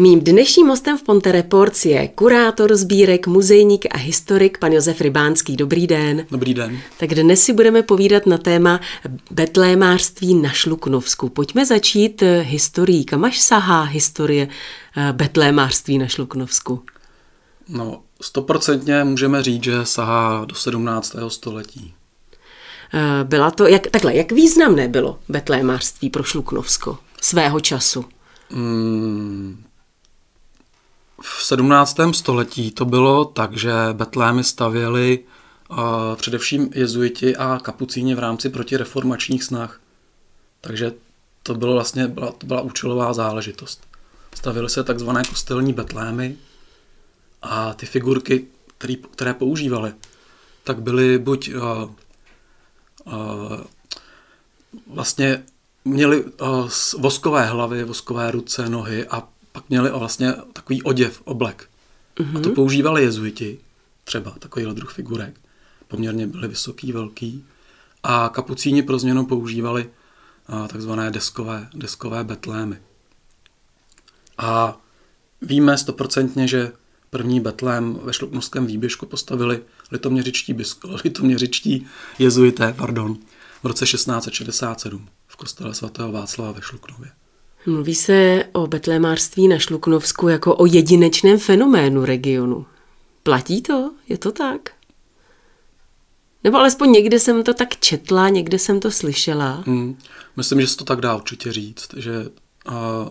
Mým dnešním hostem v Ponte Reports je kurátor sbírek, muzejník a historik pan Josef Rybánský. Dobrý den. Dobrý den. Tak dnes si budeme povídat na téma betlémářství na Šluknovsku. Pojďme začít eh, historií. Kam až sahá historie eh, betlémářství na Šluknovsku? No, stoprocentně můžeme říct, že sahá do 17. století. Eh, byla to, jak, takhle, jak významné bylo betlémářství pro Šluknovsko svého času? Hmm, v 17. století to bylo tak, že Betlémy stavěli uh, především jezuiti a kapucíni v rámci protireformačních snah. Takže to bylo vlastně byla, to byla účelová záležitost. Stavily se takzvané kostelní Betlémy a ty figurky, který, které používali, tak byly buď uh, uh, vlastně měli uh, voskové hlavy, voskové ruce, nohy a pak měli vlastně takový oděv, oblek. Mm-hmm. A to mhm. používali jezuiti, třeba takovýhle druh figurek. Poměrně byli vysoký, velký. A kapucíni pro změnu používali a, takzvané deskové, deskové betlémy. A víme stoprocentně, že první betlém ve Šluknovském výběžku postavili litoměřičtí, litoměřičtí jezuité pardon, v roce 1667 v kostele svatého Václava ve Šluknově. Mluví se o betlémářství na Šluknovsku jako o jedinečném fenoménu regionu. Platí to? Je to tak? Nebo alespoň někde jsem to tak četla, někde jsem to slyšela. Hmm. Myslím, že se to tak dá určitě říct, že a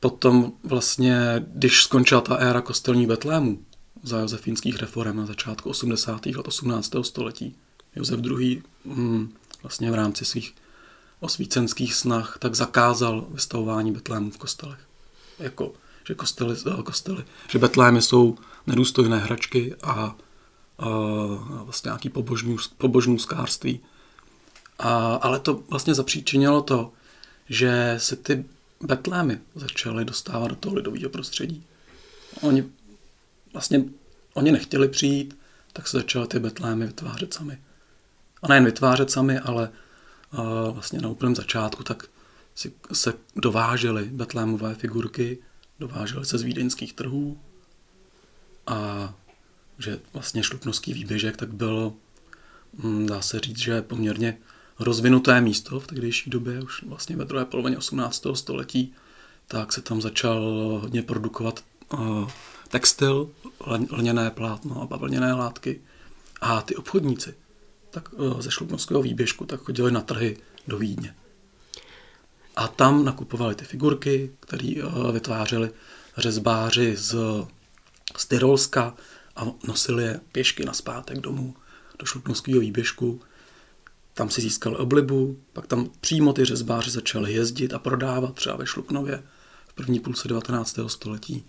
potom vlastně, když skončila ta éra kostelní Betlému za josefínských reform na začátku 80. let 18. století, Josef II. Hmm, vlastně v rámci svých osvícenských snah, tak zakázal vystavování betlémů v kostelech. Jako, že kostely, eh, kostely, že betlémy jsou nedůstojné hračky a, a vlastně nějaký pobožný, pobožný skárství. A, ale to vlastně zapříčinilo to, že se ty betlémy začaly dostávat do toho lidového prostředí. Oni vlastně oni nechtěli přijít, tak se začaly ty betlémy vytvářet sami. A nejen vytvářet sami, ale vlastně na úplném začátku, tak si, se dovážely betlémové figurky, dovážely se z vídeňských trhů a že vlastně šluknovský výběžek tak byl, hm, dá se říct, že poměrně rozvinuté místo v tehdejší době, už vlastně ve druhé polovině 18. století, tak se tam začal hodně produkovat uh, textil, lněné plátno a bavlněné látky. A ty obchodníci, tak eh, ze šluknovského výběžku, tak chodili na trhy do Vídně. A tam nakupovali ty figurky, které eh, vytvářeli řezbáři z, z Tyrolska a nosili je pěšky na zpátek domů do šluknovského výběžku. Tam si získali oblibu, pak tam přímo ty řezbáři začali jezdit a prodávat třeba ve Šluknově v první půlce 19. století.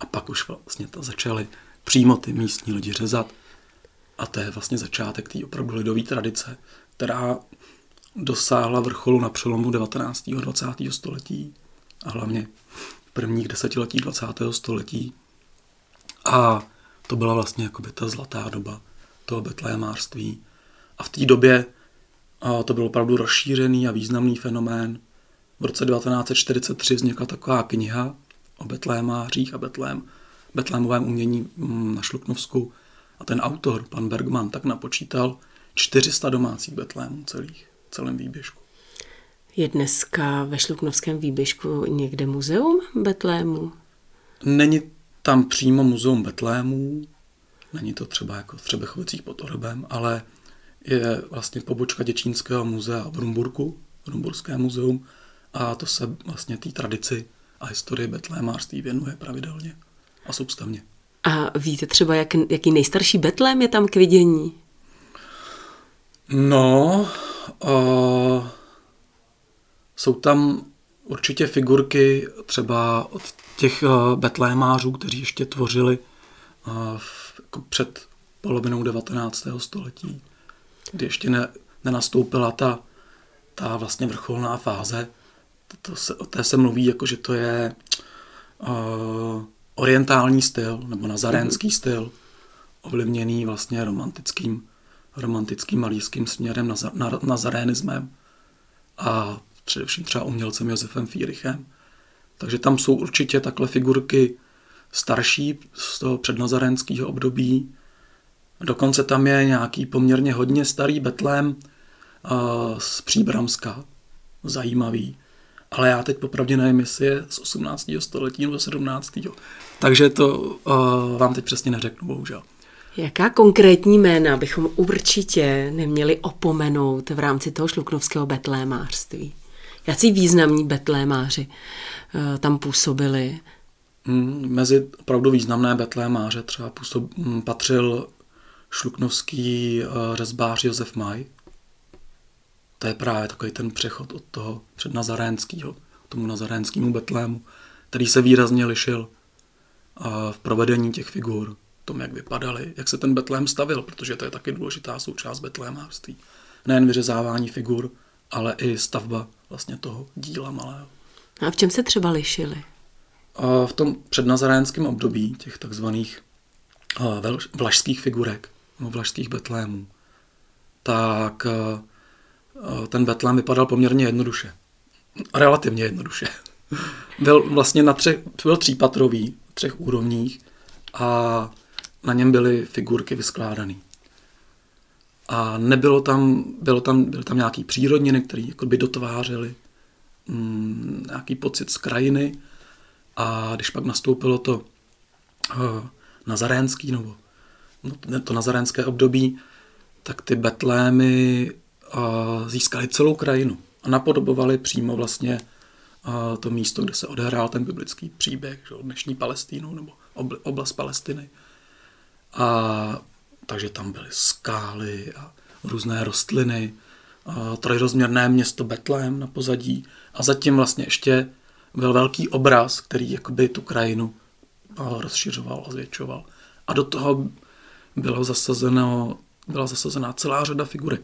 A pak už vlastně to začali přímo ty místní lidi řezat a to je vlastně začátek té opravdu lidové tradice, která dosáhla vrcholu na přelomu 19. a 20. století a hlavně prvních desetiletí 20. století. A to byla vlastně jakoby ta zlatá doba toho betlémářství. A v té době a to byl opravdu rozšířený a významný fenomén. V roce 1943 vznikla taková kniha o betlémářích a betlém, betlémovém umění mm, na Šluknovsku, a ten autor, pan Bergman, tak napočítal 400 domácích betlémů celých, celém výběžku. Je dneska ve Šluknovském výběžku někde muzeum betlémů? Není tam přímo muzeum betlémů, není to třeba jako v Třebechovicích pod Orbem, ale je vlastně pobočka Děčínského muzea v Rumburku, Rumburské muzeum, a to se vlastně té tradici a historii betlémářství věnuje pravidelně a soustavně. A víte třeba, jak, jaký nejstarší Betlém je tam k vidění? No, uh, jsou tam určitě figurky třeba od těch uh, betlémářů, kteří ještě tvořili uh, v, jako před polovinou 19. století, kdy ještě ne, nenastoupila ta, ta vlastně vrcholná fáze. To se, o té se mluví jako, že to je uh, orientální styl nebo nazarénský mm-hmm. styl, ovlivněný vlastně romantickým, romantickým malířským směrem, na, nazarénismem a především třeba umělcem Josefem Fírichem, Takže tam jsou určitě takhle figurky starší z toho přednazarenského období. Dokonce tam je nějaký poměrně hodně starý Betlém uh, z Příbramska, zajímavý. Ale já teď popravdě nevím, jestli je z 18. století nebo 17. Takže to uh, vám teď přesně neřeknu, bohužel. Jaká konkrétní jména bychom určitě neměli opomenout v rámci toho šluknovského betlémářství? Jací významní betlémáři uh, tam působili? Mm, mezi opravdu významné betlémáře třeba působ, mm, patřil šluknovský uh, řezbář Josef Maj. To je právě takový ten přechod od toho přednazarénského tomu nazarénskému betlému, který se výrazně lišil v provedení těch figur, tom, jak vypadaly, jak se ten betlém stavil, protože to je taky důležitá součást betlémářství. Nejen vyřezávání figur, ale i stavba vlastně toho díla malého. A v čem se třeba lišili? v tom přednazarénském období těch takzvaných vlašských figurek, nebo vlašských betlémů, tak ten betlém vypadal poměrně jednoduše. Relativně jednoduše. Byl vlastně na třech, byl třípatrový, třech úrovních a na něm byly figurky vyskládané. A nebylo tam, bylo tam, byly tam nějaký přírodniny, které jako by dotvářely mm, nějaký pocit z krajiny, a když pak nastoupilo to uh, nazarénský, nebo no, to nazarénské období, tak ty betlémy uh, získaly celou krajinu a napodobovali přímo vlastně to místo, kde se odehrál ten biblický příběh, že, dnešní Palestínu nebo oblast Palestiny. A takže tam byly skály a různé rostliny, a trojrozměrné město Betlém na pozadí a zatím vlastně ještě byl velký obraz, který jakoby tu krajinu rozšiřoval a zvětšoval. A do toho bylo zasazeno, byla zasazená celá řada figurek.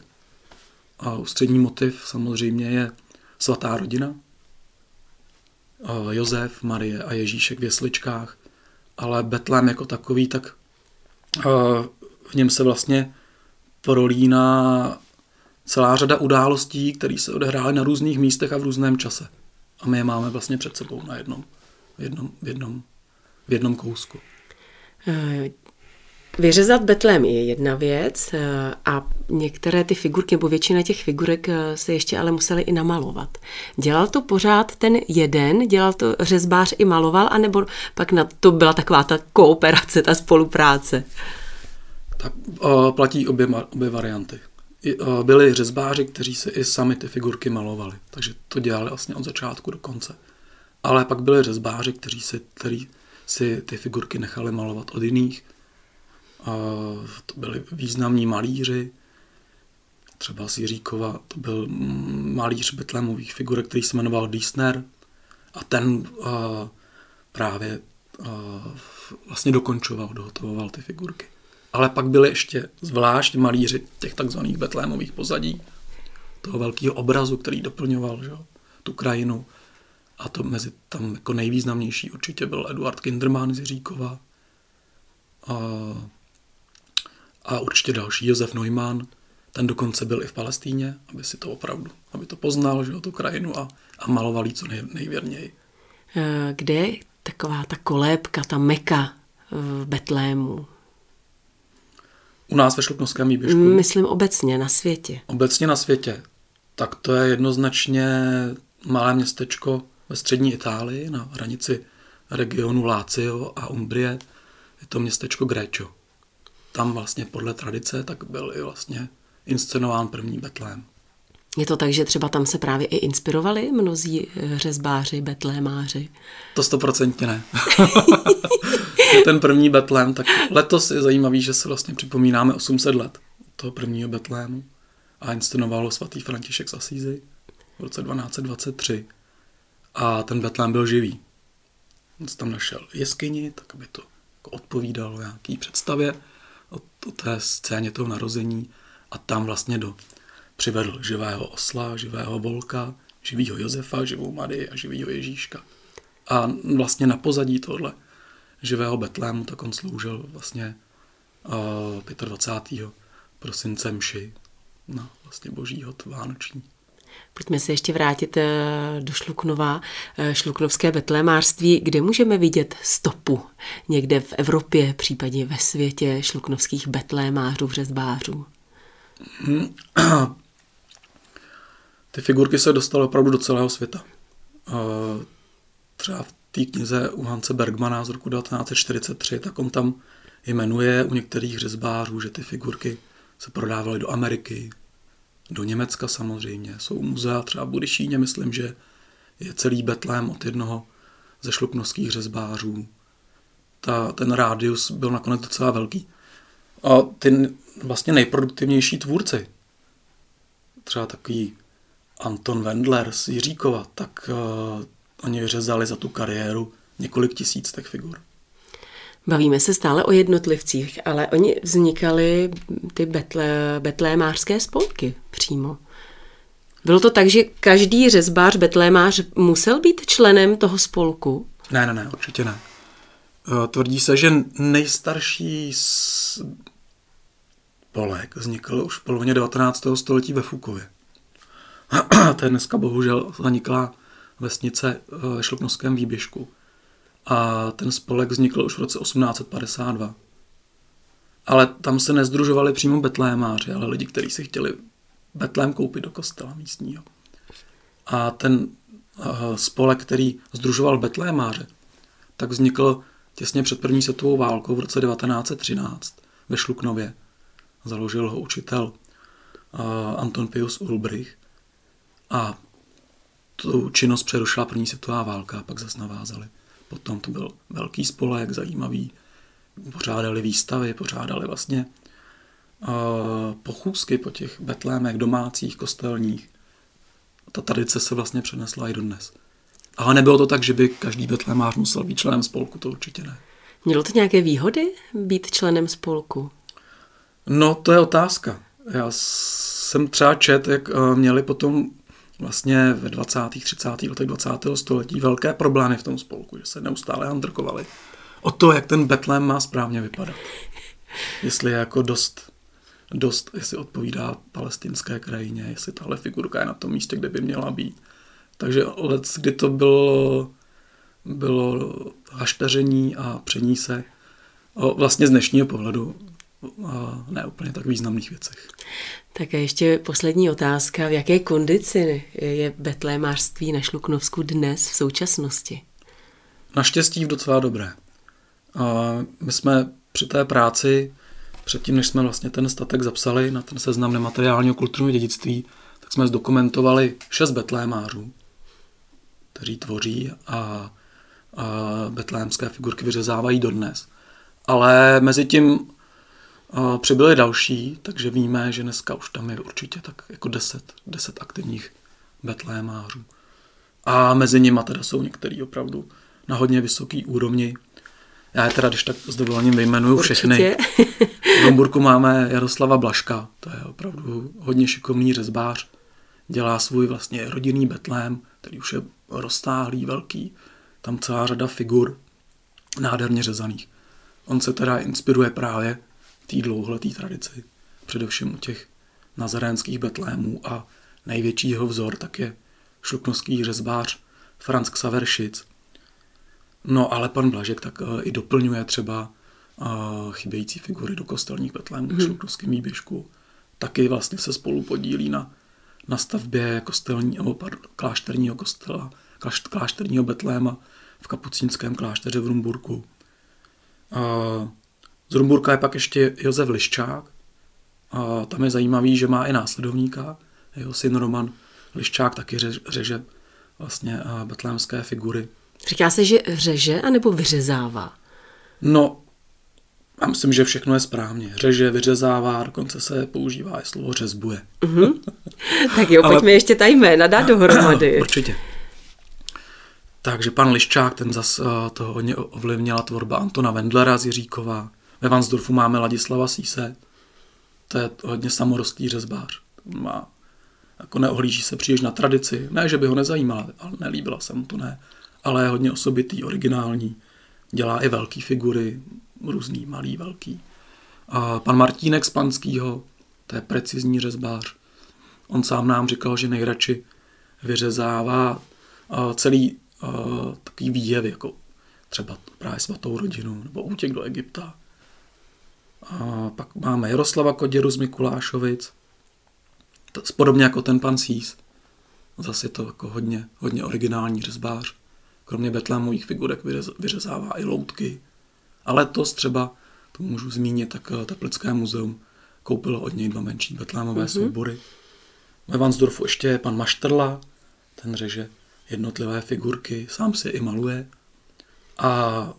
A ústřední motiv samozřejmě je svatá rodina, Josef, Marie a Ježíšek v jesličkách, ale Betlém jako takový, tak v něm se vlastně prolíná celá řada událostí, které se odehrály na různých místech a v různém čase. A my je máme vlastně před sebou na jednom, v jednom, v jednom, v jednom kousku. Eh, vyřezat betlém je jedna věc eh, a některé ty figurky, nebo většina těch figurek eh, se ještě ale museli i namalovat. Dělal to pořád ten jeden, dělal to řezbář i maloval, anebo pak na to byla taková ta kooperace, ta spolupráce? Tak uh, platí obě, obě varianty byli řezbáři, kteří si i sami ty figurky malovali, takže to dělali vlastně od začátku do konce. Ale pak byli řezbáři, kteří si, který si ty figurky nechali malovat od jiných. To byli významní malíři, třeba z Jiříkova, to byl malíř betlémových figurek, který se jmenoval Diesner a ten právě vlastně dokončoval, dohotovoval ty figurky. Ale pak byly ještě zvlášť malíři těch takzvaných betlémových pozadí, toho velkého obrazu, který doplňoval že, tu krajinu. A to mezi tam jako nejvýznamnější určitě byl Eduard Kinderman z Jiříkova. A, a určitě další Josef Neumann. Ten dokonce byl i v Palestíně, aby si to opravdu, aby to poznal, že tu krajinu a, a maloval jí co nej, nejvěrněji. Eh, kde je taková ta kolébka, ta meka v Betlému? U nás ve Šluknovském výběžku? Myslím obecně na světě. Obecně na světě. Tak to je jednoznačně malé městečko ve střední Itálii na hranici regionu Lazio a Umbrie. Je to městečko Gréčo. Tam vlastně podle tradice tak byl i vlastně inscenován první Betlém. Je to tak, že třeba tam se právě i inspirovali mnozí řezbáři, betlémáři? To stoprocentně ne. ten první Betlém, tak letos je zajímavý, že se vlastně připomínáme 800 let toho prvního Betlému a inscenovalo svatý František z Asízy v roce 1223 a ten Betlém byl živý. On se tam našel jeskyni, tak aby to jako odpovídalo nějaký představě o, té scéně toho narození a tam vlastně do přivedl živého osla, živého volka, živýho Josefa, živou Marii a živýho Ježíška. A vlastně na pozadí tohle živého Betlému, tak on sloužil vlastně uh, 25. prosince mši na vlastně božího vánoční. Pojďme se ještě vrátit eh, do Šluknova, eh, šluknovské betlémářství, kde můžeme vidět stopu někde v Evropě, případně ve světě šluknovských betlémářů, řezbářů. Ty figurky se dostaly opravdu do celého světa. Třeba v té knize u Hance Bergmana z roku 1943, tak on tam jmenuje u některých řezbářů, že ty figurky se prodávaly do Ameriky, do Německa samozřejmě. Jsou muzea třeba v Budyšíně, myslím, že je celý Betlém od jednoho ze šluknovských řezbářů. Ta, ten rádius byl nakonec docela velký. A ty vlastně nejproduktivnější tvůrci, třeba takový Anton Wendler z Jiříkova, tak uh, oni řezali za tu kariéru několik tisíc těch figur. Bavíme se stále o jednotlivcích, ale oni vznikali ty betle, betlémářské spolky přímo. Bylo to tak, že každý řezbář, betlémář musel být členem toho spolku? Ne, ne, ne, určitě ne. Eh, tvrdí se, že nejstarší spolek vznikl už v polovině 19. století ve Fukově. to je dneska bohužel zaniklá vesnice ve eh, Šluknovském výběžku. A ten spolek vznikl už v roce 1852. Ale tam se nezdružovali přímo betlémáři, ale lidi, kteří si chtěli betlém koupit do kostela místního. A ten uh, spolek, který združoval betlémáře, tak vznikl těsně před první světovou válkou v roce 1913 ve Šluknově. Založil ho učitel uh, Anton Pius Ulbrich a tu činnost přerušila první světová válka a pak zase navázali. Potom to byl velký spolek, zajímavý. Pořádali výstavy, pořádali vlastně uh, pochůzky po těch betlémech domácích, kostelních. Ta tradice se vlastně přenesla i dodnes. Ale nebylo to tak, že by každý betlémář musel být členem spolku, to určitě ne. Mělo to nějaké výhody být členem spolku? No, to je otázka. Já jsem třeba čet, jak měli potom vlastně ve 20. 30. letech 20. století velké problémy v tom spolku, že se neustále handrkovali o to, jak ten Betlém má správně vypadat. Jestli je jako dost, dost, jestli odpovídá palestinské krajině, jestli tahle figurka je na tom místě, kde by měla být. Takže let, kdy to bylo, bylo haštaření a pření se o, vlastně z dnešního pohledu ne úplně tak významných věcech. Tak a ještě poslední otázka. V jaké kondici je betlémářství na Šluknovsku dnes v současnosti? Naštěstí v docela dobré. A my jsme při té práci, předtím, než jsme vlastně ten statek zapsali na ten seznam nemateriálního kulturního dědictví, tak jsme zdokumentovali šest betlémářů, kteří tvoří a, a betlémské figurky vyřezávají dodnes. Ale mezi tím Přibyly další, takže víme, že dneska už tam je určitě tak jako 10, 10 aktivních betlémářů. A mezi nimi teda jsou některý opravdu na hodně vysoký úrovni. Já je teda, když tak s dovolením vyjmenuju všechny. v Romburku máme Jaroslava Blaška, to je opravdu hodně šikovný řezbář. Dělá svůj vlastně rodinný betlém, který už je roztáhlý, velký. Tam celá řada figur nádherně řezaných. On se teda inspiruje právě té dlouholeté tradici, především u těch nazarénských betlémů a největší jeho vzor tak je šluknovský řezbář Franz Xaveršic. No ale pan Blažek tak uh, i doplňuje třeba uh, chybějící figury do kostelních betlémů mm. v šluknovském výběžku. Taky vlastně se spolu podílí na, na stavbě kostelní, nebo pardon, klášterního kostela, kláš, klášterního betléma v kapucínském klášteře v Rumburku. Uh, z Rumburka je pak ještě Josef Liščák. A tam je zajímavý, že má i následovníka. Jeho syn Roman Liščák taky řeže vlastně betlémské figury. Říká se, že řeže anebo vyřezává? No, já myslím, že všechno je správně. Řeže, vyřezává, dokonce se používá i slovo řezbuje. Mm-hmm. tak jo, pojďme Ale... ještě ta jména dát dohromady. Určitě. Takže pan Liščák, ten zas to hodně ovlivnila tvorba Antona Wendlera z Jiříkova. Ve Vansdorfu máme Ladislava Síse, to je hodně samorostlý řezbář. Má, jako neohlíží se příliš na tradici. Ne, že by ho nezajímala, ale nelíbila se mu to, ne. Ale je hodně osobitý, originální. Dělá i velké figury, různý, malý, velký. A pan Martínek z Panskýho, to je precizní řezbář. On sám nám říkal, že nejradši vyřezává uh, celý uh, takový výjev, jako třeba právě svatou rodinu nebo útěk do Egypta. A pak máme Jaroslava Koděru z Mikulášovic, to, podobně jako ten pan Sís. Zase je to jako hodně, hodně originální řezbář. Kromě betlémových figurek vyřezává i loutky. A letos třeba, to můžu zmínit, tak eh, Teplické muzeum koupilo od něj dva menší betlémové mm-hmm. soubory. Ve Vansdorfu ještě je pan Maštrla, ten řeže jednotlivé figurky, sám si je i maluje. A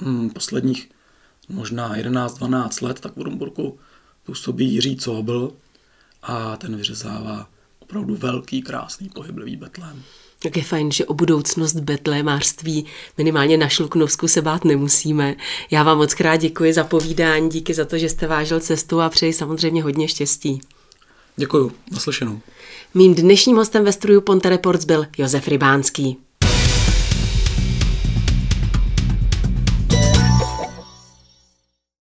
hm, posledních možná 11-12 let, tak v Rumburku působí Jiří Cobl a ten vyřezává opravdu velký, krásný, pohyblivý betlém. Tak je fajn, že o budoucnost betlémářství minimálně na Šluknovsku se bát nemusíme. Já vám moc krát děkuji za povídání, díky za to, že jste vážil cestu a přeji samozřejmě hodně štěstí. Děkuji, naslyšenou. Mým dnešním hostem ve studiu Ponte Reports byl Josef Rybánský.